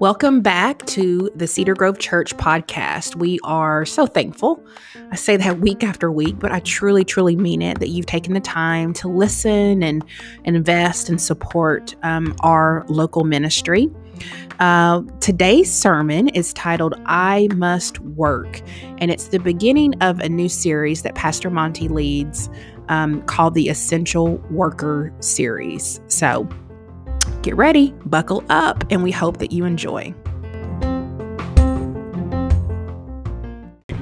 Welcome back to the Cedar Grove Church podcast. We are so thankful. I say that week after week, but I truly, truly mean it that you've taken the time to listen and, invest and support um, our local ministry. Uh, today's sermon is titled I Must Work, and it's the beginning of a new series that Pastor Monty leads um, called the Essential Worker Series. So, Get ready, buckle up, and we hope that you enjoy.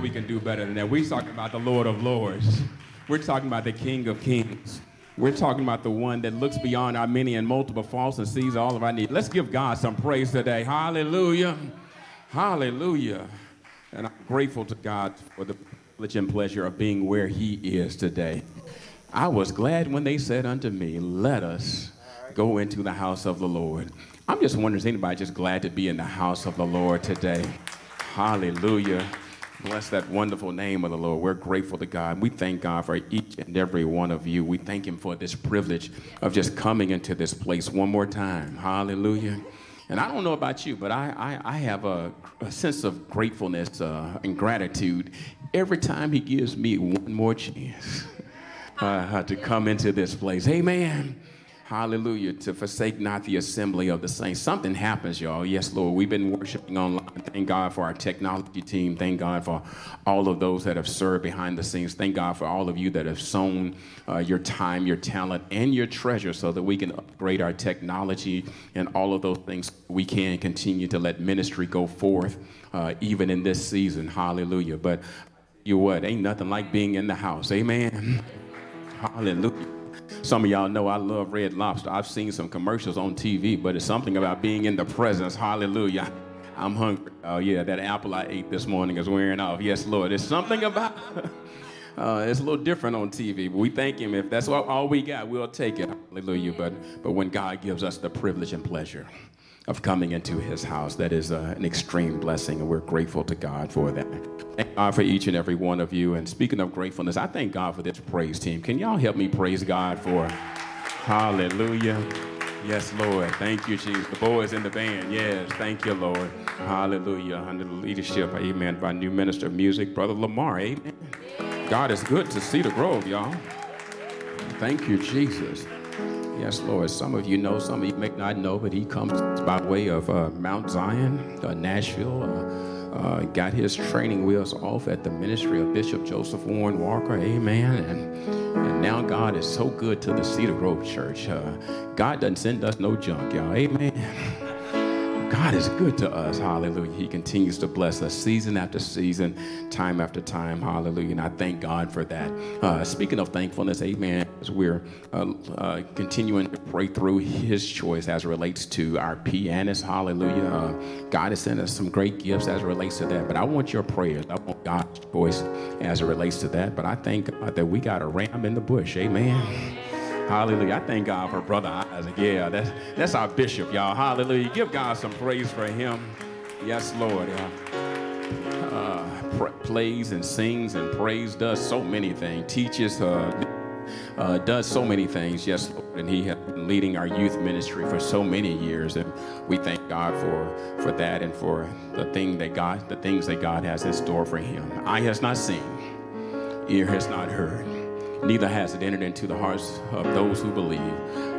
We can do better than that. We're talking about the Lord of Lords. We're talking about the King of Kings. We're talking about the one that looks beyond our many and multiple faults and sees all of our needs. Let's give God some praise today. Hallelujah. Hallelujah. And I'm grateful to God for the privilege and pleasure of being where He is today. I was glad when they said unto me, Let us go into the house of the Lord. I'm just wondering, is anybody just glad to be in the house of the Lord today? Hallelujah. Bless that wonderful name of the Lord. We're grateful to God. We thank God for each and every one of you. We thank Him for this privilege of just coming into this place one more time. Hallelujah. And I don't know about you, but I, I, I have a, a, sense of gratefulness uh, and gratitude every time He gives me one more chance uh, to come into this place. Amen. Hallelujah. To forsake not the assembly of the saints. Something happens, y'all. Yes, Lord. We've been worshiping online. Thank God for our technology team. Thank God for all of those that have served behind the scenes. Thank God for all of you that have sown uh, your time, your talent, and your treasure so that we can upgrade our technology and all of those things. We can continue to let ministry go forth uh, even in this season. Hallelujah. But you what? Ain't nothing like being in the house. Amen. Hallelujah. Some of y'all know I love Red Lobster. I've seen some commercials on TV, but it's something about being in the presence. Hallelujah. I'm hungry. Oh, yeah, that apple I ate this morning is wearing off. Yes, Lord. It's something about uh, it's a little different on TV, but we thank Him. If that's all we got, we'll take it. Hallelujah. But, but when God gives us the privilege and pleasure of coming into his house. That is uh, an extreme blessing, and we're grateful to God for that. Thank God for each and every one of you. And speaking of gratefulness, I thank God for this praise team. Can y'all help me praise God for hallelujah? Yes, Lord. Thank you, Jesus. The boys in the band. Yes, thank you, Lord. Hallelujah. Under the leadership, amen, by new minister of music, Brother Lamar. Amen. God is good to see the Grove, y'all. Thank you, Jesus. Yes, Lord. Some of you know, some of you may not know, but he comes by way of uh, Mount Zion, uh, Nashville. Uh, uh, got his training wheels off at the ministry of Bishop Joseph Warren Walker. Amen. And, and now God is so good to the Cedar Grove Church. Uh, God doesn't send us no junk, y'all. Amen. God is good to us. Hallelujah. He continues to bless us season after season, time after time. Hallelujah. And I thank God for that. Uh, speaking of thankfulness, amen, as we're uh, uh, continuing to pray through His choice as relates to our pianist. Hallelujah. Uh, God has sent us some great gifts as relates to that. But I want your prayers. I want God's voice as it relates to that. But I thank God that we got a ram in the bush. Amen. Hallelujah. I thank God for Brother Isaac. Yeah, that's, that's our bishop, y'all. Hallelujah. Give God some praise for him. Yes, Lord. Uh, plays and sings and prays, does so many things, teaches, uh, uh, does so many things. Yes, Lord. And he has been leading our youth ministry for so many years. And we thank God for, for that and for the thing that God, the things that God has in store for him. Eye has not seen, ear has not heard neither has it entered into the hearts of those who believe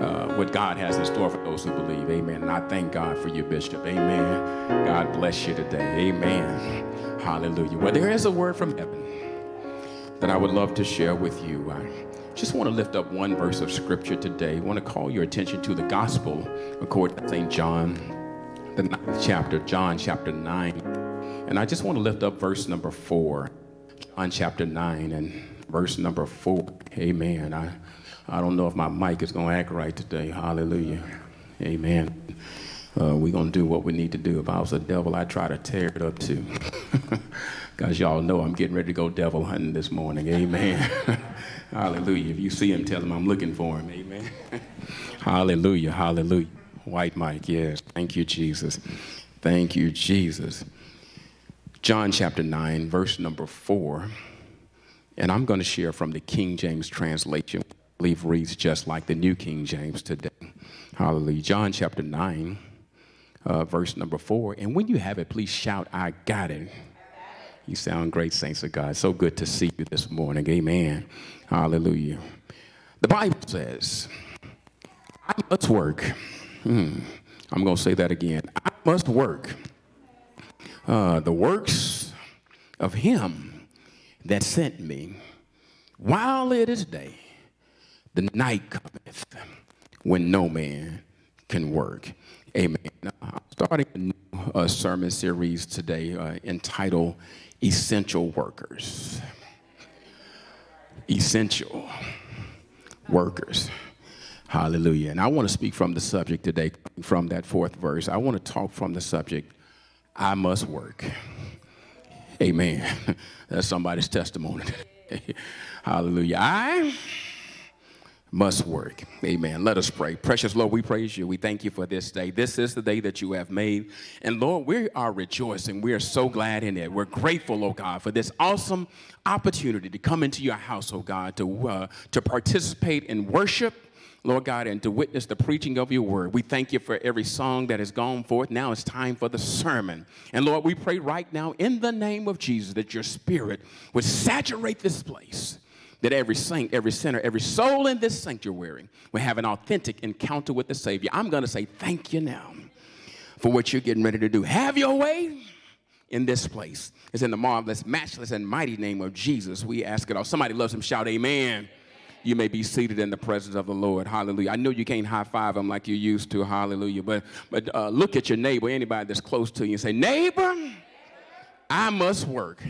uh, what God has in store for those who believe. Amen. And I thank God for you, Bishop. Amen. God bless you today. Amen. Hallelujah. Well, there is a word from heaven that I would love to share with you. I just want to lift up one verse of scripture today. I want to call your attention to the gospel according to St. John, the ninth chapter, John chapter 9. And I just want to lift up verse number four, John chapter 9. And verse number four. Amen. I, I don't know if my mic is going to act right today. Hallelujah. Amen. Uh, we're going to do what we need to do. If I was a devil, I'd try to tear it up too. Because y'all know I'm getting ready to go devil hunting this morning. Amen. hallelujah. If you see him, tell him I'm looking for him. Amen. hallelujah. Hallelujah. White Mike, yes. Thank you, Jesus. Thank you, Jesus. John chapter 9, verse number 4. And I'm going to share from the King James translation. believe reads just like the New King James today. Hallelujah. John chapter 9, uh, verse number 4. And when you have it, please shout, I got it. You sound great, saints of God. So good to see you this morning. Amen. Hallelujah. The Bible says, I must work. Hmm. I'm going to say that again. I must work. Uh, the works of him that sent me while it is day. The night cometh when no man can work. Amen. I'm starting a new uh, sermon series today uh, entitled Essential Workers. Essential Workers. Hallelujah. And I want to speak from the subject today, from that fourth verse. I want to talk from the subject, I must work. Amen. That's somebody's testimony. Hallelujah. I must work. Amen. Let us pray. Precious Lord, we praise you. We thank you for this day. This is the day that you have made. And Lord, we are rejoicing. We are so glad in it. We're grateful, oh God, for this awesome opportunity to come into your house, oh God, to, uh, to participate in worship. Lord God, and to witness the preaching of your word. We thank you for every song that has gone forth. Now it's time for the sermon. And Lord, we pray right now in the name of Jesus that your spirit would saturate this place that every saint, every sinner, every soul in this sanctuary will have an authentic encounter with the Savior. I'm going to say thank you now for what you're getting ready to do. Have your way in this place. It's in the marvelous, matchless, and mighty name of Jesus. We ask it all. Somebody loves him. Shout amen. You may be seated in the presence of the Lord. Hallelujah. I know you can't high five them like you used to. Hallelujah. But, but uh, look at your neighbor, anybody that's close to you, and say, Neighbor, I must work.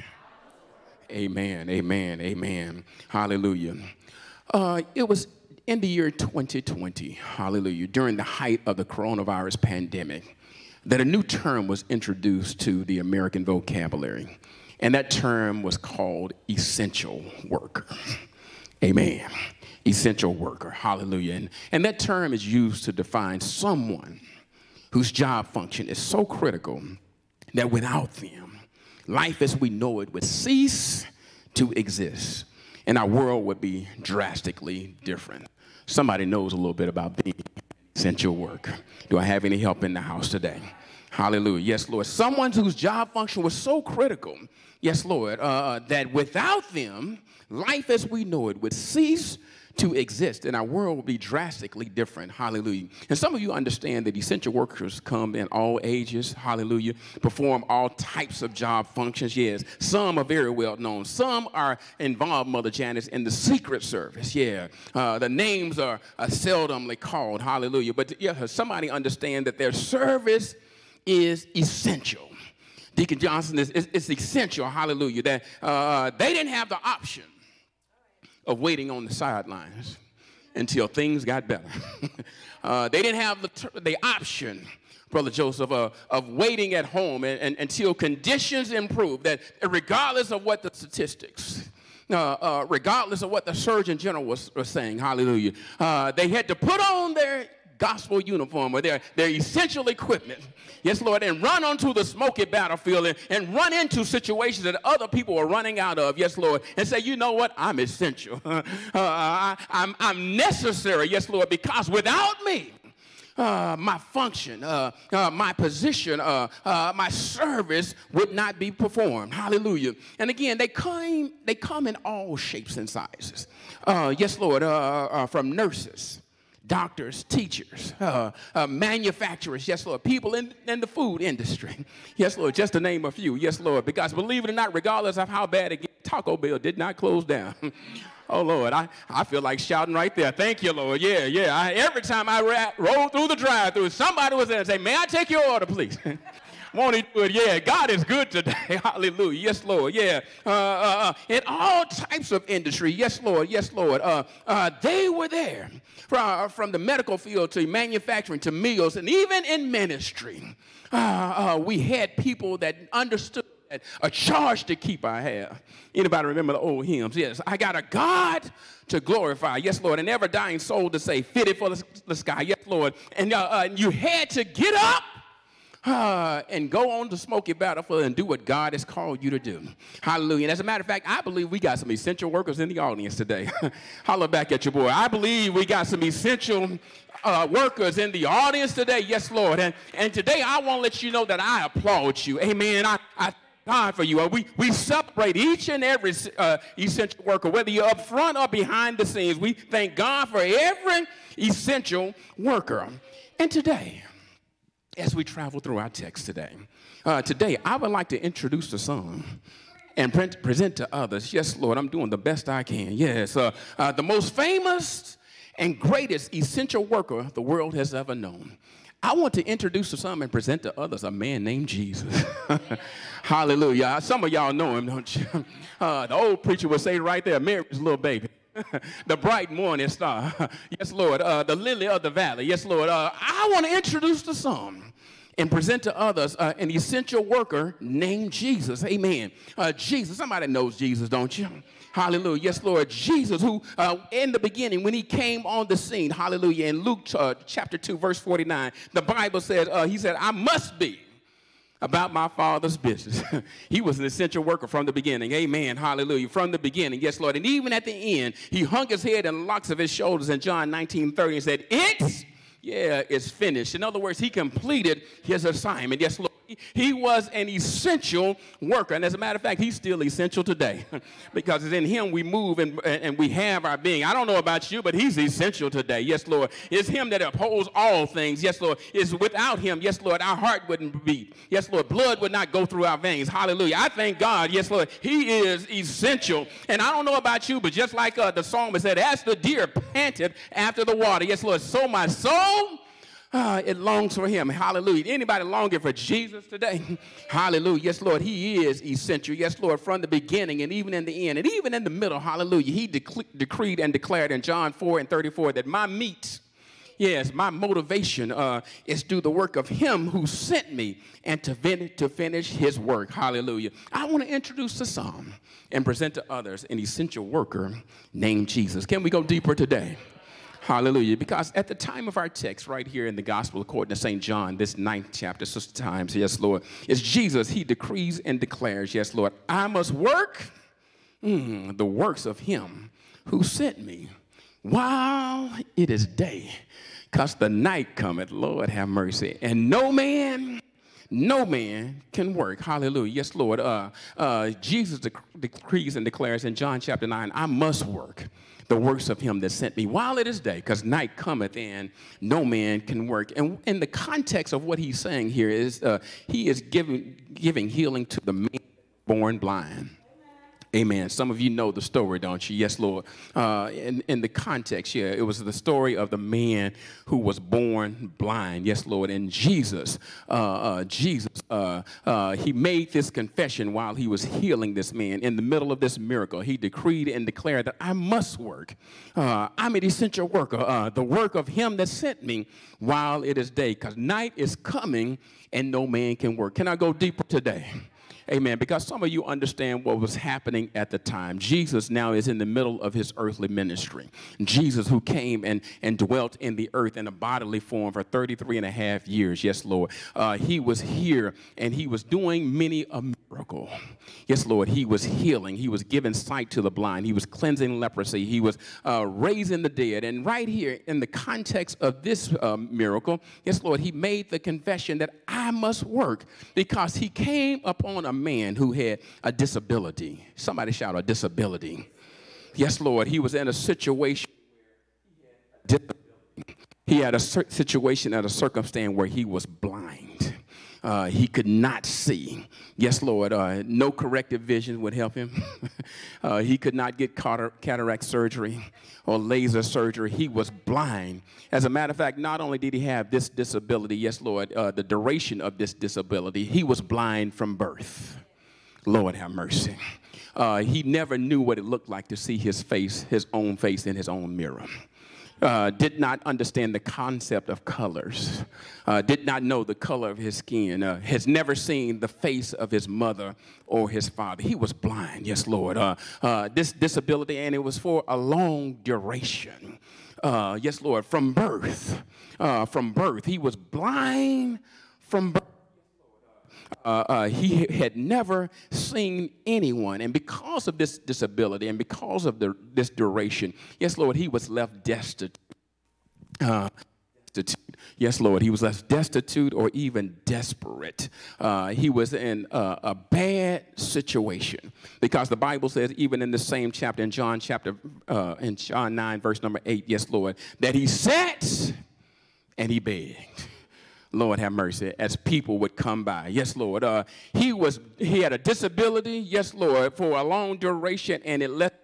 Amen, amen, amen. Hallelujah. Uh, it was in the year 2020, hallelujah, during the height of the coronavirus pandemic, that a new term was introduced to the American vocabulary. And that term was called essential worker. Amen. Essential worker. Hallelujah. And, and that term is used to define someone whose job function is so critical that without them, life as we know it would cease to exist, and our world would be drastically different. Somebody knows a little bit about being essential work. Do I have any help in the house today? Hallelujah. Yes, Lord. Someone whose job function was so critical, yes, Lord, uh, uh that without them, life as we know it would cease to exist, and our world would be drastically different. Hallelujah. And some of you understand that essential workers come in all ages. Hallelujah. Perform all types of job functions. Yes. Some are very well known. Some are involved, Mother Janice, in the Secret Service. Yeah. Uh, the names are, are seldomly called. Hallelujah. But yeah, somebody understand that their service is essential. Deacon Johnson is, is essential. Hallelujah. That uh, they didn't have the option of waiting on the sidelines until things got better. uh, they didn't have the, the option, Brother Joseph, uh, of waiting at home and, and, until conditions improve, that regardless of what the statistics, uh, uh, regardless of what the Surgeon General was, was saying, hallelujah, uh, they had to put on their gospel uniform or their, their essential equipment. Yes, Lord, and run onto the smoky battlefield and, and run into situations that other people are running out of. Yes, Lord, and say, you know what? I'm essential. uh, I, I'm, I'm necessary. Yes, Lord, because without me, uh, my function, uh, uh, my position, uh, uh, my service would not be performed. Hallelujah. And again, they come, they come in all shapes and sizes. Uh, yes, Lord, from nurses doctors, teachers, uh, uh, manufacturers, yes, Lord, people in, in the food industry, yes, Lord, just to name a few, yes, Lord, because believe it or not, regardless of how bad it gets, Taco Bell did not close down. oh, Lord, I, I feel like shouting right there. Thank you, Lord. Yeah, yeah. I, every time I ra- roll through the drive through somebody was there and say, May I take your order, please? Won't he do it? Yeah, God is good today. Hallelujah. Yes, Lord. Yeah. Uh, uh, uh, in all types of industry. Yes, Lord. Yes, Lord. Uh, uh, they were there from, from the medical field to manufacturing to meals and even in ministry. Uh, we had people that understood a charge to keep I have. Anybody remember the old hymns? Yes, I got a God to glorify. Yes, Lord. An ever dying soul to say, fitted for the, the sky. Yes, Lord. And uh, uh, you had to get up uh, and go on to Smoky Battlefield and do what God has called you to do. Hallelujah. And as a matter of fact, I believe we got some essential workers in the audience today. Holler back at your boy. I believe we got some essential uh, workers in the audience today. Yes, Lord. And, and today I want to let you know that I applaud you. Amen. I, I God for you. We, we celebrate each and every uh, essential worker, whether you're up front or behind the scenes. We thank God for every essential worker. And today, as we travel through our text today, uh, today I would like to introduce the song and pre- present to others. Yes, Lord, I'm doing the best I can. Yes, uh, uh, the most famous and greatest essential worker the world has ever known. I want to introduce to some and present to others a man named Jesus. Hallelujah. Some of y'all know him, don't you? Uh, the old preacher would say right there, Mary's little baby. the bright morning star. yes, Lord. Uh, the lily of the valley. Yes, Lord. Uh, I want to introduce to some and present to others uh, an essential worker named Jesus. Amen. Uh, Jesus. Somebody knows Jesus, don't you? Hallelujah. Yes, Lord. Jesus, who uh, in the beginning, when he came on the scene, hallelujah, in Luke uh, chapter 2, verse 49, the Bible says, uh, he said, I must be about my father's business. he was an essential worker from the beginning. Amen. Hallelujah. From the beginning. Yes, Lord. And even at the end, he hung his head and locks of his shoulders in John 19 30 and said, It's yeah, it's finished. In other words, he completed his assignment. Yes, Lord. He was an essential worker. And as a matter of fact, he's still essential today because it's in him we move and, and we have our being. I don't know about you, but he's essential today. Yes, Lord. It's him that upholds all things. Yes, Lord. It's without him, yes, Lord, our heart wouldn't beat. Yes, Lord, blood would not go through our veins. Hallelujah. I thank God. Yes, Lord. He is essential. And I don't know about you, but just like uh, the psalmist said, as the deer panted after the water, yes, Lord, so my soul uh, it longs for him. Hallelujah. Anybody longing for Jesus today? hallelujah. Yes, Lord, he is essential. Yes, Lord, from the beginning and even in the end and even in the middle. Hallelujah. He dec- decreed and declared in John 4 and 34 that my meat, yes, my motivation uh, is do the work of him who sent me and to, to finish his work. Hallelujah. I want to introduce the psalm and present to others an essential worker named Jesus. Can we go deeper today? Hallelujah. Because at the time of our text, right here in the Gospel according to St. John, this ninth chapter, Sister Times, yes, Lord, it's Jesus. He decrees and declares, yes, Lord, I must work mm, the works of him who sent me while it is day, because the night cometh, Lord have mercy. And no man no man can work. Hallelujah. Yes, Lord. Uh, uh, Jesus dec- decrees and declares in John chapter 9, I must work the works of him that sent me while it is day, because night cometh and no man can work. And in the context of what he's saying here is uh, he is giving, giving healing to the man born blind. Amen. Some of you know the story, don't you? Yes, Lord. Uh, in, in the context, yeah, it was the story of the man who was born blind. Yes, Lord. And Jesus, uh, uh, Jesus, uh, uh, he made this confession while he was healing this man. In the middle of this miracle, he decreed and declared that I must work. Uh, I'm an essential worker, the work of him that sent me while it is day, because night is coming and no man can work. Can I go deeper today? Amen. Because some of you understand what was happening at the time. Jesus now is in the middle of his earthly ministry. Jesus, who came and, and dwelt in the earth in a bodily form for 33 and a half years. Yes, Lord. Uh, he was here and he was doing many a miracle. Yes, Lord. He was healing. He was giving sight to the blind. He was cleansing leprosy. He was uh, raising the dead. And right here, in the context of this uh, miracle, yes, Lord, he made the confession that I must work because he came upon a man who had a disability. Somebody shout a disability. Yes, Lord, he was in a situation. He had a situation at a circumstance where he was blind. Uh, he could not see. Yes, Lord. Uh, no corrective vision would help him. uh, he could not get cataract surgery or laser surgery. He was blind. As a matter of fact, not only did he have this disability, yes, Lord, uh, the duration of this disability, he was blind from birth. Lord have mercy. Uh, he never knew what it looked like to see his face, his own face in his own mirror uh, did not understand the concept of colors, uh, did not know the color of his skin, uh, has never seen the face of his mother or his father. He was blind, yes, Lord. Uh, uh, this disability, and it was for a long duration. Uh, yes, Lord, from birth. from birth. He was blind from birth uh, uh, he had never seen anyone. And because of this disability and because of the, this duration, yes, Lord, he was left destitute. Uh. Yes, Lord. He was left destitute or even desperate. Uh, he was in a, a, bad situation because the Bible says, even in the same chapter, in John chapter, uh, in John 9, verse number 8, yes, Lord, that he sat and he begged. Lord have mercy, as people would come by. Yes, Lord. Uh, he was he had a disability, yes, Lord, for a long duration, and it left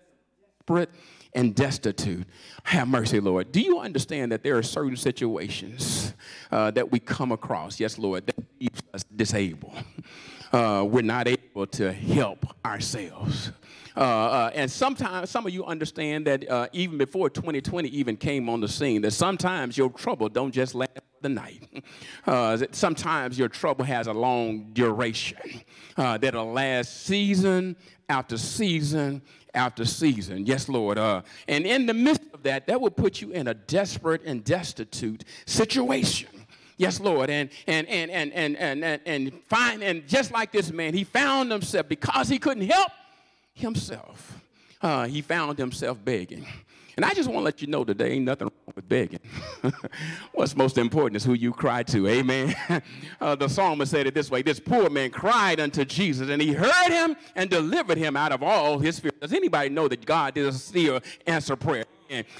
desperate and destitute. Have mercy, Lord. Do you understand that there are certain situations uh, that we come across, yes, Lord, that leaves us disabled? Uh, we're not able to help ourselves. Uh, uh, and sometimes, some of you understand that uh, even before 2020 even came on the scene, that sometimes your trouble don't just last the night. Uh, sometimes your trouble has a long duration uh, that'll last season after season after season. Yes, Lord. Uh, and in the midst of that, that will put you in a desperate and destitute situation. Yes, Lord. And and and and and and and, and find and just like this man, he found himself because he couldn't help himself. Uh, he found himself begging. And I just want to let you know today ain't nothing wrong with begging. What's most important is who you cry to. Amen. Uh, the psalmist said it this way This poor man cried unto Jesus, and he heard him and delivered him out of all his fears. Does anybody know that God does still answer prayer?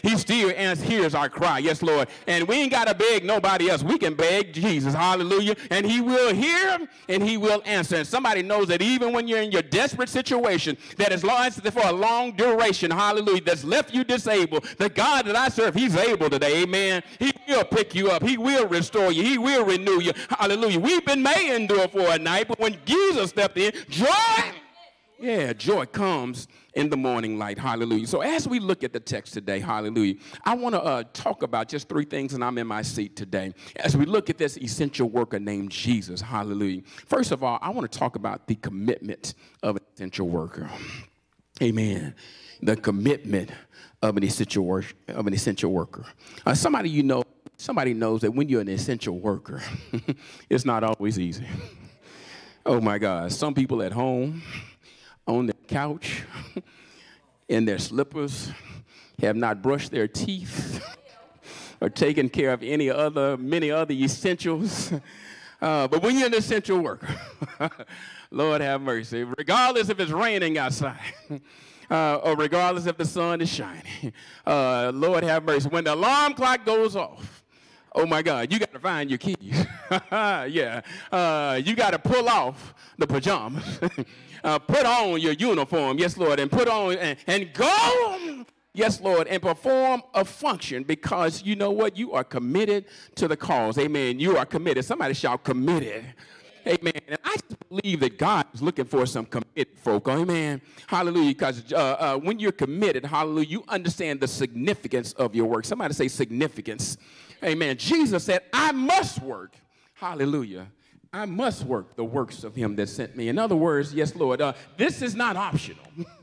He still hears our cry. Yes, Lord. And we ain't got to beg nobody else. We can beg Jesus. Hallelujah. And he will hear and he will answer. And somebody knows that even when you're in your desperate situation that is lasted for a long duration, hallelujah, that's left you disabled, the God that I serve, he's able today. Amen. He will pick you up. He will restore you. He will renew you. Hallelujah. We've been made endure for a night, but when Jesus stepped in, joy, yeah, joy comes in the morning light. Hallelujah. So as we look at the text today, hallelujah, I want to uh, talk about just three things, and I'm in my seat today. As we look at this essential worker named Jesus, hallelujah. First of all, I want to talk about the commitment of an essential worker. Amen. The commitment of an essential, work, of an essential worker. Uh, somebody you know, somebody knows that when you're an essential worker, it's not always easy. Oh my God. Some people at home, on their couch in their slippers, have not brushed their teeth or taken care of any other, many other essentials. Uh, but when you're an essential worker, Lord have mercy, regardless if it's raining outside. Uh, or regardless if the sun is shining. Uh, Lord have mercy. When the alarm clock goes off, oh my God, you got to find your keys. yeah. Uh, you got to pull off the pajamas uh, put on your uniform, yes, Lord, and put on and, and go, yes, Lord, and perform a function because you know what? You are committed to the cause. Amen. You are committed. Somebody shout committed. Amen. And I believe that God is looking for some committed folk. Amen. Hallelujah. Because uh, uh, when you're committed, hallelujah, you understand the significance of your work. Somebody say significance. Amen. Jesus said, I must work. Hallelujah. I must work the works of him that sent me. In other words, yes, Lord, uh, this is not optional.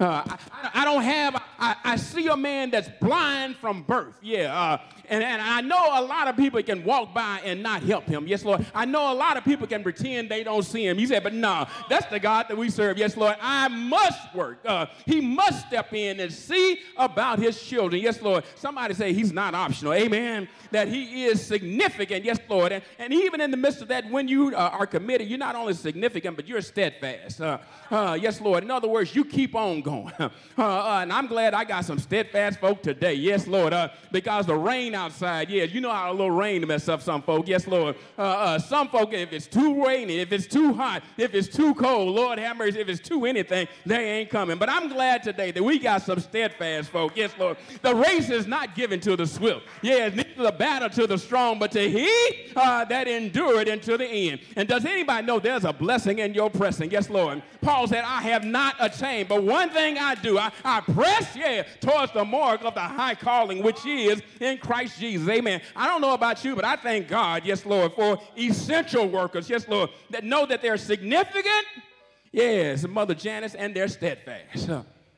uh, I, I, don't have, I, I, see a man that's blind from birth. Yeah. Uh, and, and I know a lot of people can walk by and not help him. Yes, Lord. I know a lot of people can pretend they don't see him. He said, but no, that's the God that we serve. Yes, Lord. I must work. Uh, he must step in and see about his children. Yes, Lord. Somebody say he's not optional. Amen. That he is significant. Yes, Lord. And, and even in the midst of that, when you uh, are committed, you're not only significant, but you're steadfast. Uh, uh yes, Lord. In other words, you keep on going. Uh, uh, and I'm glad I got some steadfast folk today. Yes, Lord. because the rain outside. Yeah, you know how a little rain mess up some folk. Yes, Lord. Uh, uh, some folk, if it's too rainy, if it's too hot, if it's too cold, Lord have mercy, if it's too anything, they ain't coming. But I'm glad today that we got some steadfast folk. Yes, Lord. The race is not given to the swift. Yeah, neither the battle to the strong, but to he uh, that endured until the end. And does anybody know there's a blessing in your pressing? Yes, Lord. Paul said, I have not attained, but one thing I do, I, I press, yeah, towards the mark of the high calling, which is in Christ Jesus. Amen. I don't know about you, but I thank God, yes, Lord, for essential workers, yes, Lord, that know that they're significant. Yes, Mother Janice, and they're steadfast.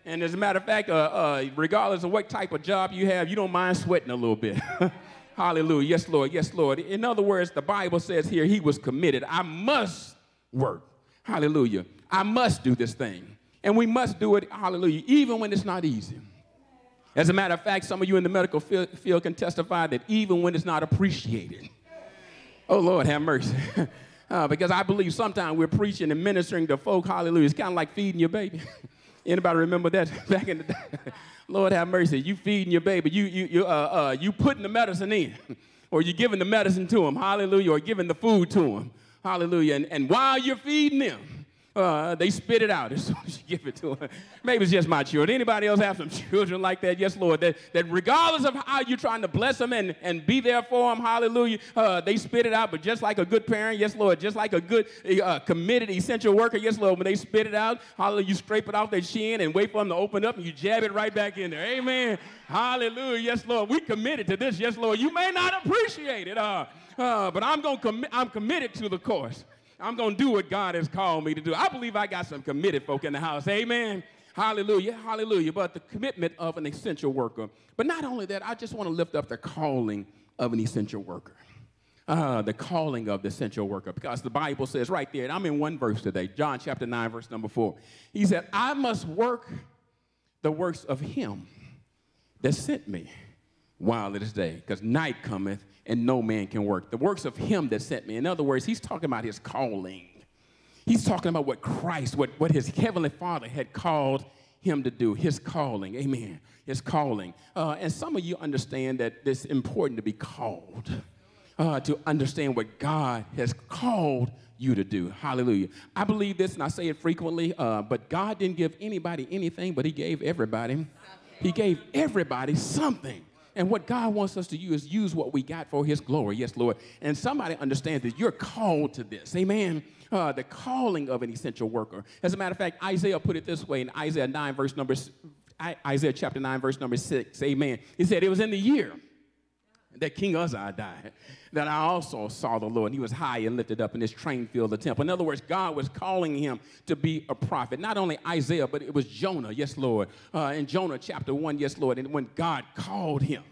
And as a matter of fact, uh, uh, regardless of what type of job you have, you don't mind sweating a little bit. Hallelujah. Yes, Lord. Yes, Lord. In other words, the Bible says here he was committed. I must work. Hallelujah. I must do this thing. And we must do it, hallelujah, even when it's not easy. As a matter of fact, some of you in the medical field can testify that even when it's not appreciated. Oh, Lord, have mercy. uh, because I believe sometimes we're preaching and ministering to folk, hallelujah. It's kind of like feeding your baby. Anybody remember that back in the day? Lord have mercy. You feeding your baby. You, you, you, uh, uh, you putting the medicine in. or you're giving the medicine to them. Hallelujah. Or giving the food to them. Hallelujah. And, and while you're feeding them, uh, they spit it out as soon as you give it to them. Maybe it's just my children. Anybody else have some children like that? Yes, Lord. That, that regardless of how you're trying to bless them and, and be there for them, hallelujah, uh, they spit it out. But just like a good parent, yes, Lord, just like a good, uh, committed, essential worker, yes, Lord, when they spit it out, hallelujah, you scrape it off their chin and wait for them to open up and you jab it right back in there. Amen. Hallelujah. Yes, Lord. We committed to this. Yes, Lord. You may not appreciate it, uh, uh, but I'm, gonna I'm committed to the course. I'm going to do what God has called me to do. I believe I got some committed folk in the house. Amen. Hallelujah. Hallelujah. But the commitment of an essential worker. But not only that, I just want to lift up the calling of an essential worker. Uh, the calling of the essential worker. Because the Bible says right there, and I'm in one verse today, John chapter 9, verse number 4. He said, I must work the works of him that sent me while it is day, because night cometh and no man can work. The works of him that sent me. In other words, he's talking about his calling. He's talking about what Christ, what, what his heavenly Father had called him to do, his calling. Amen. His calling. Uh, and some of you understand that it's important to be called, uh, to understand what God has called you to do. Hallelujah. I believe this and I say it frequently, uh, but God didn't give anybody anything, but He gave everybody. He gave everybody something. And what God wants us to use is use what we got for His glory. Yes, Lord. And somebody understands that you're called to this. Amen. Uh, the calling of an essential worker. As a matter of fact, Isaiah put it this way in Isaiah 9, verse number, Isaiah chapter 9, verse number 6. Amen. He said, It was in the year that King Uzziah died, that I also saw the Lord. And he was high and lifted up, and his train filled the temple. In other words, God was calling him to be a prophet. Not only Isaiah, but it was Jonah, yes, Lord. Uh, in Jonah chapter 1, yes, Lord. And when God called him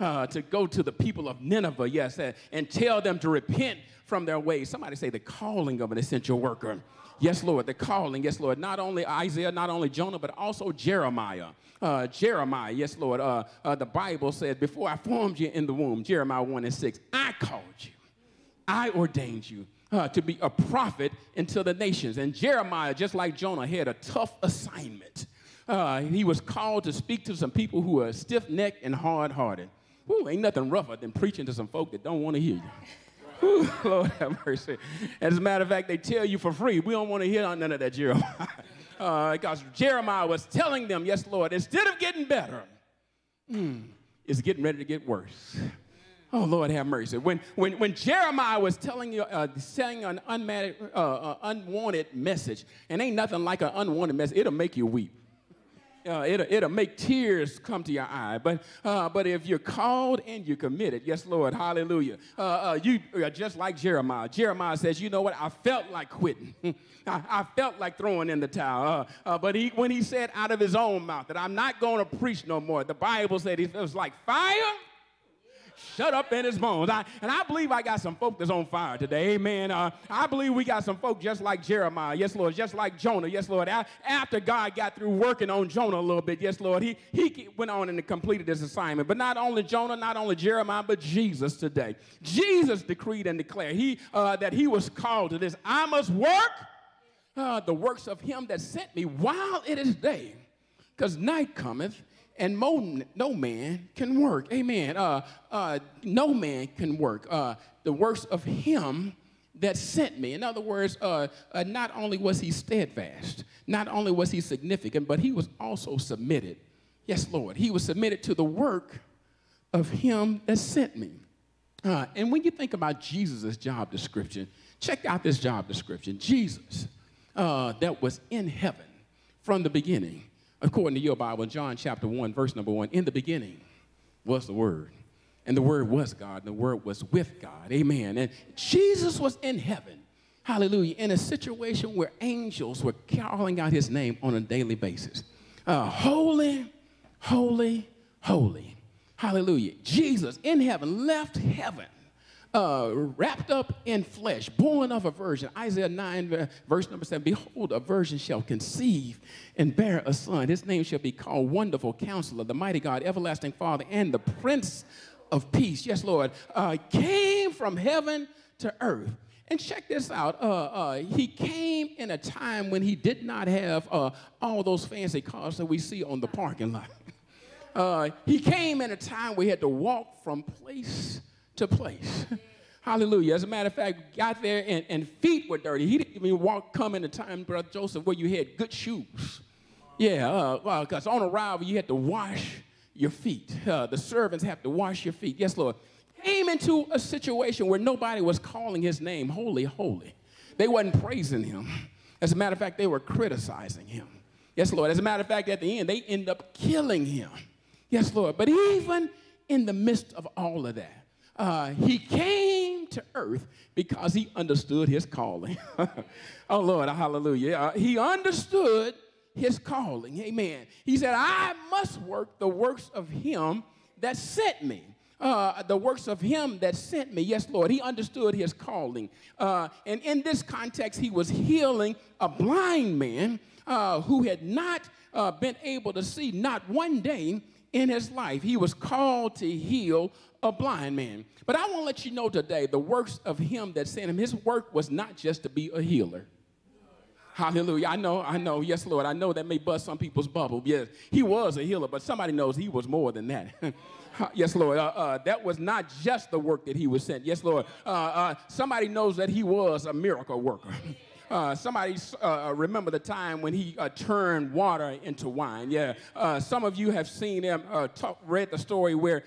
uh, to go to the people of Nineveh, yes, and tell them to repent from their ways. Somebody say the calling of an essential worker. Yes, Lord, the calling. Yes, Lord. Not only Isaiah, not only Jonah, but also Jeremiah. Uh, Jeremiah, yes, Lord. Uh, uh, the Bible says, Before I formed you in the womb, Jeremiah 1 and 6, I called you, I ordained you. Uh, to be a prophet into the nations. And Jeremiah, just like Jonah, had a tough assignment. Uh, he was called to speak to some people who are stiff necked and hard hearted. Who ain't nothing rougher than preaching to some folk that don't want to hear you. Lord have mercy. As a matter of fact, they tell you for free. We don't want to hear none of that, Jeremiah. Uh, because Jeremiah was telling them, yes, Lord, instead of getting better, mm, it's getting ready to get worse. Oh, Lord have mercy. When, when, when Jeremiah was telling you, uh, saying an uh, uh, unwanted message, and ain't nothing like an unwanted message, it'll make you weep uh, it'll, it'll make tears come to your eye. But, uh, but if you're called and you're committed, yes, Lord, hallelujah, uh, uh you are just like Jeremiah. Jeremiah says, you know what, I felt like quitting. I, I, felt like throwing in the towel. Uh, uh, but he, when he said out of his own mouth that I'm not going to preach no more, the Bible said it was like fire shut up in his bones. I, and I believe I got some folk that's on fire today. Amen. Uh, I believe we got some folk just like Jeremiah. Yes, Lord. Just like Jonah. Yes, Lord. After God got through working on Jonah a little bit, yes, Lord, he, he went on and completed his assignment. But not only Jonah, not only Jeremiah, but Jesus today. Jesus decreed and declared he, uh, that he was called to this. I must work uh, the works of him that sent me while it is day, because night cometh and mo- no man can work. Amen. Uh, uh, no man can work. Uh, the works of him that sent me. In other words, uh, uh, not only was he steadfast, not only was he significant, but he was also submitted. Yes, Lord. He was submitted to the work of him that sent me. Uh, and when you think about Jesus' job description, check out this job description. Jesus, that was in heaven from the beginning according to your Bible, John chapter 1, verse number 1, in the beginning was the Word. And the Word was God, and the Word was with God. Amen. And Jesus was in heaven, hallelujah, in a situation where angels were calling out his name on a daily basis. Uh, holy, holy, holy. Hallelujah. Jesus in heaven left heaven uh, wrapped up in flesh, born of a virgin. Isaiah 9, verse number 7 Behold, a virgin shall conceive and bear a son. His name shall be called Wonderful Counselor, the Mighty God, Everlasting Father, and the Prince of Peace. Yes, Lord. Uh, came from heaven to earth. And check this out. Uh, uh, he came in a time when he did not have uh, all those fancy cars that we see on the parking lot. Uh, he came in a time where he had to walk from place place. Hallelujah. As a matter of fact, got there and, and feet were dirty. He didn't even walk, come in a time, Brother Joseph, where you had good shoes. Yeah, because uh, on arrival, you had to wash your feet. Uh, the servants have to wash your feet. Yes, Lord. Came into a situation where nobody was calling his name holy, holy. They wasn't praising him. As a matter of fact, they were criticizing him. Yes, Lord. As a matter of fact, at the end, they end up killing him. Yes, Lord. But even in the midst of all of that, uh, he came to earth because he understood his calling. oh, Lord, hallelujah. Uh, he understood his calling. Amen. He said, I must work the works of him that sent me. Uh, the works of him that sent me. Yes, Lord. He understood his calling. Uh, and in this context, he was healing a blind man uh, who had not uh, been able to see not one day in his life. He was called to heal a blind man. But I want to let you know today the works of him that sent him, his work was not just to be a healer. Hallelujah. I know, I know. Yes, Lord. I know that may bust some people's bubble. Yes, he was a healer, but somebody knows he was more than that. yes, Lord. Uh, uh, that was not just the work that he was sent. Yes, Lord. Uh, uh somebody knows that he was a miracle worker. Uh, somebody uh, uh, remember the time when he uh, turned water into wine. Yeah, uh, some of you have seen him, uh, talk, read the story where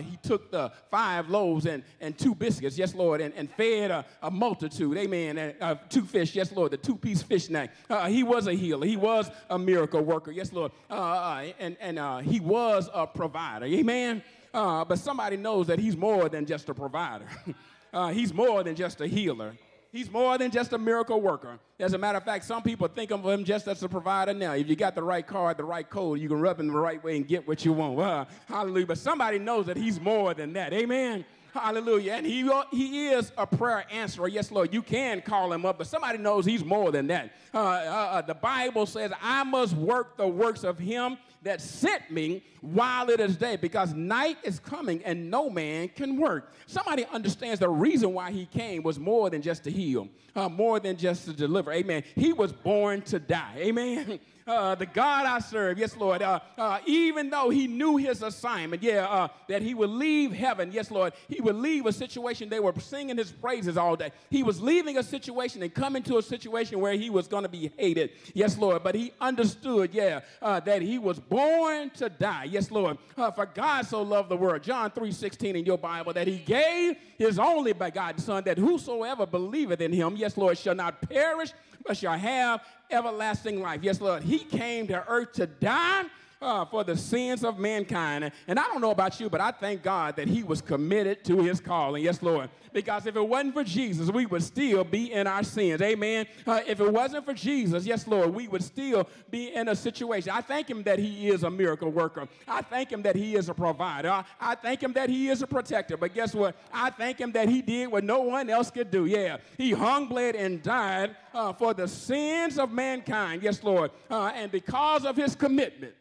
he took the five loaves and, and two biscuits, yes, Lord, and, and fed a, a multitude. Amen. And two fish, yes, Lord, the two piece fish snack. he was a healer, he was a miracle worker, yes, Lord. and and he was a provider. Amen. but somebody knows that he's more than just a provider, he's more than just a healer. He's more than just a miracle worker. As a matter of fact, some people think of him just as a provider now. If you got the right card, the right code, you can rub him the right way and get what you want. Well, hallelujah. But somebody knows that he's more than that. Amen. Hallelujah. And he, he is a prayer answerer. Yes, Lord, you can call him up, but somebody knows he's more than that. Uh, uh, uh, the Bible says, I must work the works of him that sent me while it is day, because night is coming and no man can work. Somebody understands the reason why he came was more than just to heal, uh, more than just to deliver. Amen. He was born to die. Amen. uh, the God I serve, yes, Lord, uh, uh, even though he knew his assignment, yeah, uh, that he would leave heaven, yes, Lord, he would leave a situation, they were singing his praises all day. He was leaving a situation and coming to a situation where he was going to be hated, yes, Lord, but he understood, yeah, uh, that he was born to die, yes, Lord, uh, for God so loved the world, John 3 16 in your Bible, that he gave his only begotten Son, that whosoever believeth in him, yes, Lord, shall not perish, but shall have everlasting life. Yes, Lord, He came to earth to die uh, for the sins of mankind. And I don't know about you, but I thank God that he was committed to his calling. Yes, Lord. Because if it wasn't for Jesus, we would still be in our sins. Amen. Uh, if it wasn't for Jesus, yes, Lord, we would still be in a situation. I thank him that he is a miracle worker. I thank him that he is a provider. I, I thank him that he is a protector. But guess what? I thank him that he did what no one else could do. Yeah. He hung, bled, and died uh, for the sins of mankind. Yes, Lord. Uh, and because of his commitment,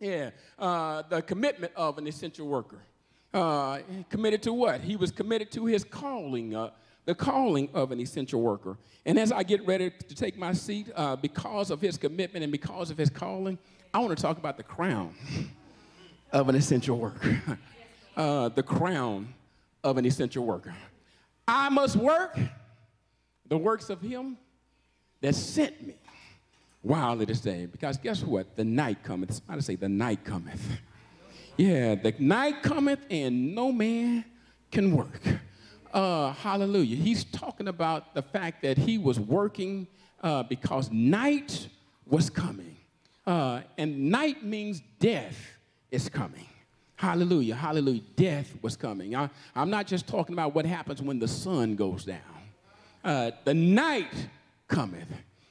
yeah, uh, the commitment of an essential worker. Uh, committed to what? He was committed to his calling, uh, the calling of an essential worker. And as I get ready to take my seat, uh, because of his commitment and because of his calling, I want to talk about the crown of an essential worker. Uh, the crown of an essential worker. I must work the works of him that sent me while it is day. Because guess what? The night cometh. Somebody say, the night cometh. Yeah, the night cometh and no man can work. Uh, hallelujah. He's talking about the fact that he was working uh, because night was coming. Uh, and night means death is coming. Hallelujah, hallelujah. Death was coming. I, am not just talking about what happens when the sun goes down. Uh, the night cometh.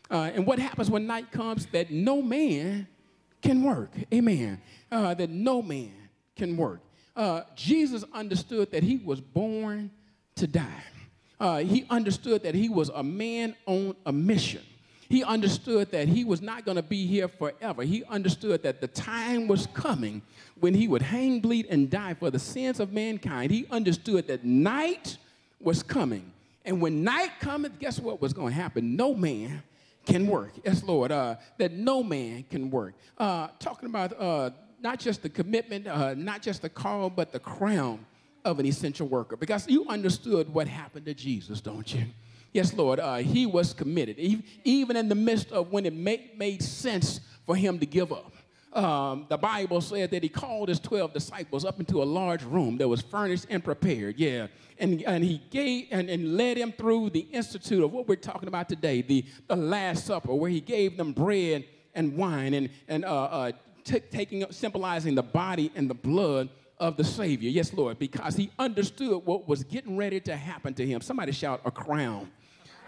Uh, and what happens when night comes? That no man can work. Amen. Uh, that no man can work. Uh, Jesus understood that he was born to die. Uh, he understood that he was a man on a mission. He understood that he was not going to be here forever. He understood that the time was coming when he would hang, bleed, and die for the sins of mankind. He understood that night was coming. And when night cometh, guess what was going to happen? No man can work. Yes, Lord, uh, that no man can work. Uh, talking about uh, not just the commitment, uh, not just the call, but the crown of an essential worker. Because you understood what happened to Jesus, don't you? Yes, Lord, uh, he was committed, even in the midst of when it made, made sense for him to give up. Um, the Bible said that he called his 12 disciples up into a large room that was furnished and prepared. Yeah. And, and he gave and, and led them through the institute of what we're talking about today, the, the Last Supper, where he gave them bread and wine and, and uh, uh, t- taking, symbolizing the body and the blood of the Savior. Yes, Lord, because he understood what was getting ready to happen to him. Somebody shout a crown.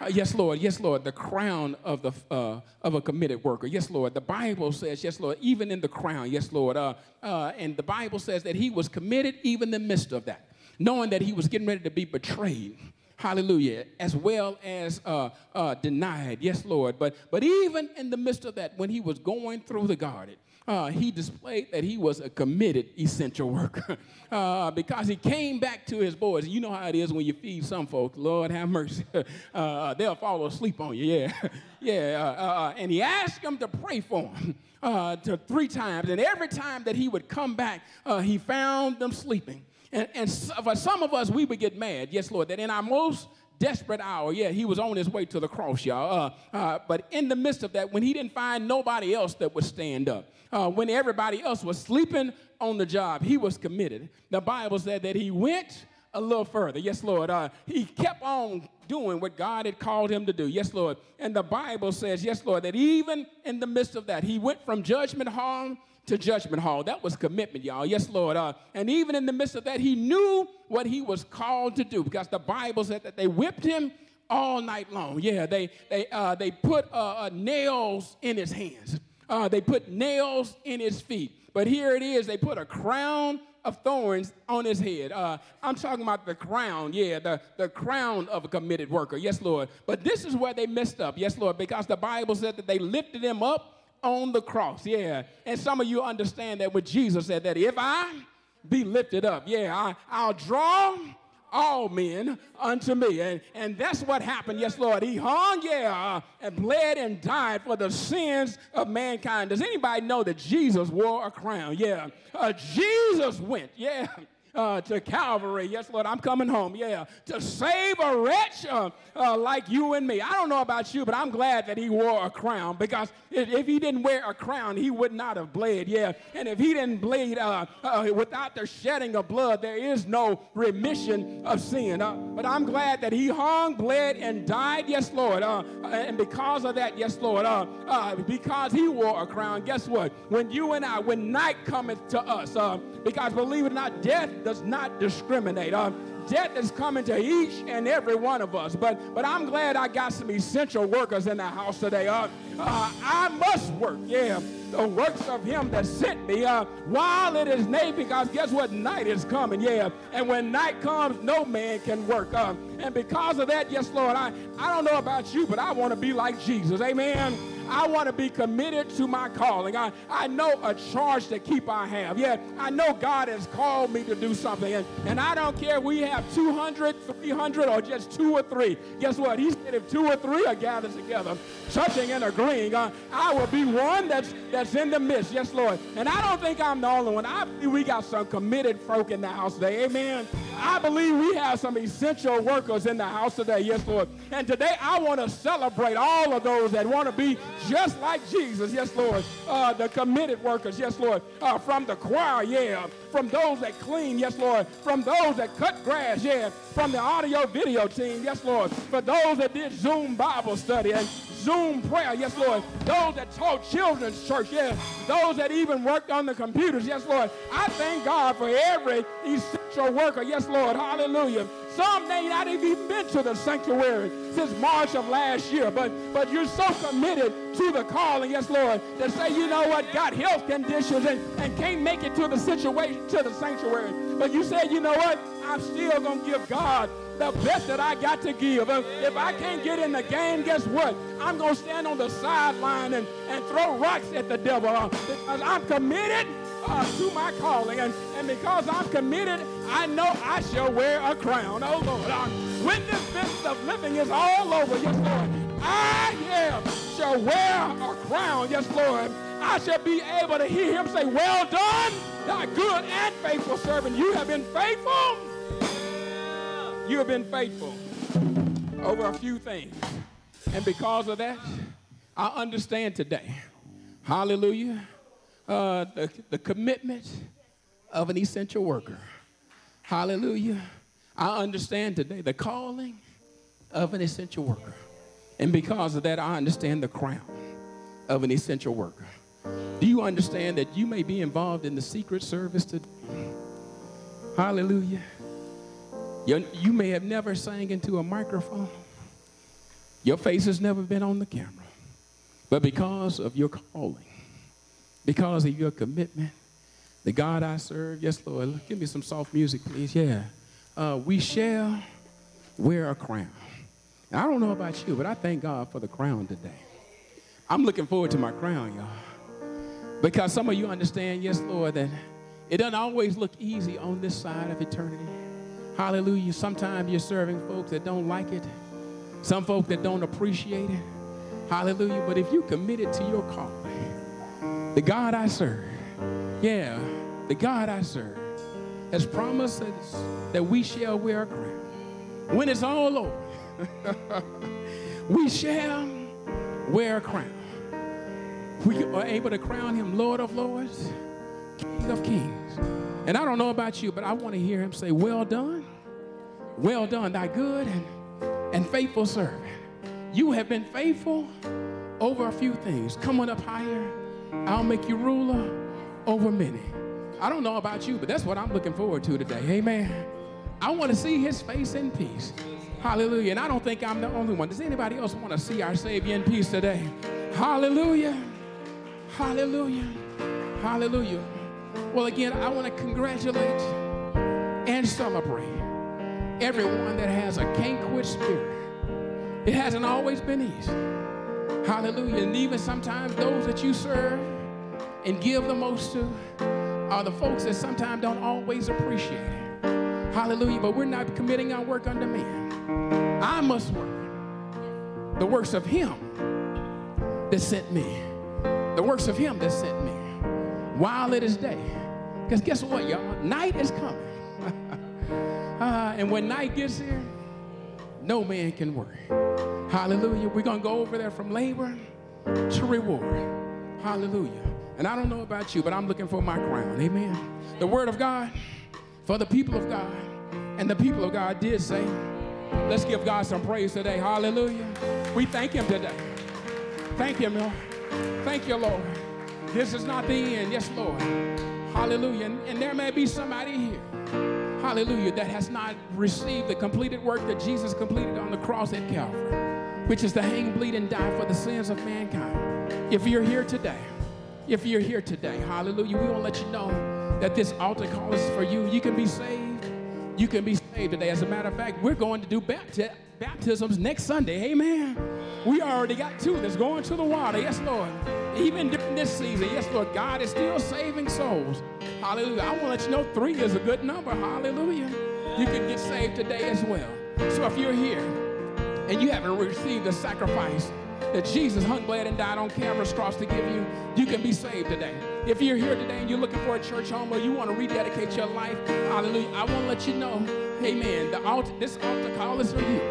Uh, yes, Lord. Yes, Lord. The crown of the uh, of a committed worker. Yes, Lord. The Bible says, yes, Lord. Even in the crown, yes, Lord. Uh, uh and the Bible says that he was committed even in the midst of that, knowing that he was getting ready to be betrayed. Hallelujah. As well as uh, uh, denied. Yes, Lord. But but even in the midst of that, when he was going through the garden, uh, he displayed that he was a committed essential worker uh, because he came back to his boys. You know how it is when you feed some folks, Lord have mercy. Uh, they'll fall asleep on you, yeah. yeah, uh, uh, and he asked them to pray for him uh, to three times. And every time that he would come back, he found them sleeping. And, and for some of us, we would get mad, yes, Lord, that in our most desperate hour. Yeah, he was on his way to the cross, y'all. Uh, uh, but in the midst of that, when he didn't find nobody else that would stand up, uh, when everybody else was sleeping on the job, he was committed. The Bible said that he went a little further. Yes, Lord. Uh, he kept on doing what God had called him to do. Yes, Lord. And the Bible says, yes, Lord, that even in the midst of that, he went from judgment hall to judgment hall. That was commitment, y'all. Yes, Lord. Uh, and even in the midst of that, he knew what he was called to do because the Bible said that they whipped him all night long. Yeah, they they uh, they put uh, uh nails in his hands. Uh, they put nails in his feet. But here it is. They put a crown of thorns on his head. Uh, I'm talking about the crown, yeah, the, the crown of a committed worker. Yes, Lord. But this is where they messed up. Yes, Lord, because the Bible said that they lifted him up on the cross. Yeah. And some of you understand that when Jesus said that if I be lifted up, yeah, I, I'll draw all men unto me. And, and that's what happened. Yes, Lord. He hung, yeah, and bled and died for the sins of mankind. Does anybody know that Jesus wore a crown? Yeah. Uh, Jesus went, yeah uh, to Calvary. Yes, Lord, I'm coming home. Yeah, to save a wretch uh, uh, like you and me. I don't know about you, but I'm glad that he wore a crown because if he didn't wear a crown, he would not have bled. Yeah, and if he didn't bleed uh, uh, without the shedding of blood, there is no remission of sin. Uh, but I'm glad that he hung, bled, and died. Yes, Lord. and because of that, yes, Lord, because he wore a crown, guess what? When you and I, when night cometh to us, because believe it or not, death does not discriminate. Uh, death is coming to each and every one of us. But but I'm glad I got some essential workers in the house today. Uh, uh, I must work, yeah, the works of him that sent me uh, while it is night, because guess what? Night is coming, yeah. And when night comes, no man can work. Uh, and because of that, yes, Lord, I, I don't know about you, but I want to be like Jesus. Amen. I want to be committed to my calling. I, I know a charge to keep I have. Yeah, I know God has called me to do something. And, and I don't care we have 200, 300, or just two or three. Guess what? He said if two or three are gathered together, touching and agreeing, uh, I will be one that's, that's in the midst. Yes, Lord. And I don't think I'm the only one. I believe we got some committed folk in the house today. Amen. I believe we have some essential workers in the house today. Yes, Lord. And today I want to celebrate all of those that want to be just like Jesus. Yes, Lord. Uh, the committed workers. Yes, Lord. Uh, from the choir, yeah. From those that clean. Yes, Lord. From those that cut grass. Yeah. From the audio video team. Yes, Lord. For those that did Zoom Bible study and Zoom prayer. Yes, Lord. Those that taught children's church. Yes. Those that even worked on the computers. Yes, Lord. I thank God for every essential worker. Yes, Lord. Hallelujah. Some may not have even been to the sanctuary since March of last year, but, but you're so committed to the calling, yes, Lord, to say, you know what, got health conditions and, and can't make it to the situation, to the sanctuary. But you said, you know what, I'm still going to give God the best that I got to give. If I can't get in the game, guess what? I'm going to stand on the sideline and, and throw rocks at the devil uh, because I'm committed uh, to my calling. And, and because I'm committed, I know I shall wear a crown. Oh, Lord. When this business of living is all over, yes, Lord, I yeah, shall wear a crown. Yes, Lord. I shall be able to hear him say, Well done, thy good and faithful servant. You have been faithful. You have been faithful over a few things. And because of that, I understand today, hallelujah, uh, the, the commitment of an essential worker. Hallelujah. I understand today the calling of an essential worker. And because of that, I understand the crown of an essential worker. Do you understand that you may be involved in the Secret Service today? Hallelujah. You, you may have never sang into a microphone. Your face has never been on the camera. But because of your calling, because of your commitment, the God I serve, yes, Lord, give me some soft music, please. Yeah. Uh, we shall wear a crown. I don't know about you, but I thank God for the crown today. I'm looking forward to my crown, y'all. Because some of you understand, yes, Lord, that it doesn't always look easy on this side of eternity. Hallelujah. Sometimes you're serving folks that don't like it, some folks that don't appreciate it. Hallelujah. But if you committed to your calling, the God I serve, yeah, the God I serve has promised us that we shall wear a crown. When it's all over, we shall wear a crown we are able to crown him Lord of Lords, King of Kings. And I don't know about you, but I want to hear him say, Well done, well done, thy good and, and faithful servant. You have been faithful over a few things. Come on up higher. I'll make you ruler over many. I don't know about you, but that's what I'm looking forward to today. Amen. I want to see his face in peace. Hallelujah. And I don't think I'm the only one. Does anybody else want to see our Savior in peace today? Hallelujah. Hallelujah. Hallelujah. Well, again, I want to congratulate and celebrate everyone that has a can't quit spirit. It hasn't always been easy. Hallelujah. And even sometimes those that you serve and give the most to are the folks that sometimes don't always appreciate it. Hallelujah. But we're not committing our work unto men. I must work the works of Him that sent me the works of him that sent me while it is day. Because guess what, y'all? Night is coming. uh, and when night gets here, no man can worry. Hallelujah. We're going to go over there from labor to reward. Hallelujah. And I don't know about you, but I'm looking for my crown. Amen. The word of God for the people of God. And the people of God did say, let's give God some praise today. Hallelujah. We thank him today. Thank him, Lord. Thank you, Lord. This is not the end. Yes, Lord. Hallelujah. And, and, there may be somebody here, hallelujah, that has not received the completed work that Jesus completed on the cross at Calvary, which is to hang, bleed, and die for the sins of mankind. If you're here today, if you're here today, hallelujah, we want to let you know that this altar call is for you. You can be saved. You can be saved today. As a matter of fact, we're going to do bapti- baptisms next Sunday. Amen. We already got two that's going to the water. Yes, Lord. Even during this season, yes, Lord, God is still saving souls. Hallelujah. I want to let you know three is a good number. Hallelujah. You can get saved today as well. So if you're here and you haven't received the sacrifice that Jesus hung, bled, and died on Calvary's cross to give you, you can be saved today. If you're here today and you're looking for a church home or you want to rededicate your life, hallelujah, I want to let you know, amen, the altar, this altar call is for you.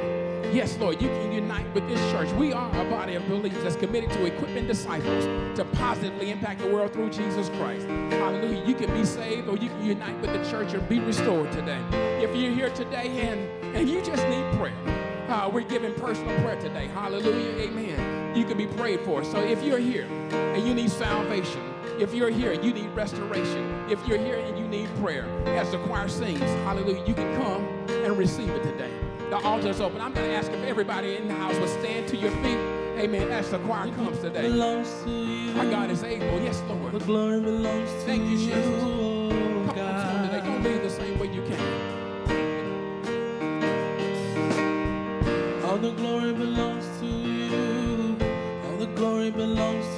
Yes, Lord, you can unite with this church. We are a body of believers that's committed to equipping disciples to positively impact the world through Jesus Christ. Hallelujah. You can be saved or you can unite with the church and be restored today. If you're here today and, and you just need prayer, uh, we're giving personal prayer today. Hallelujah. Amen. You can be prayed for. So if you're here and you need salvation, if you're here and you need restoration, if you're here and you need prayer, as the choir sings, hallelujah, you can come and receive it today. The altar is open. I'm going to ask if everybody in the house would stand to your feet. Amen. As the choir comes today. Belongs to you. Our God is able. Yes, Lord. The glory belongs to Thank you, Jesus. All the glory belongs to you. All the glory belongs to you.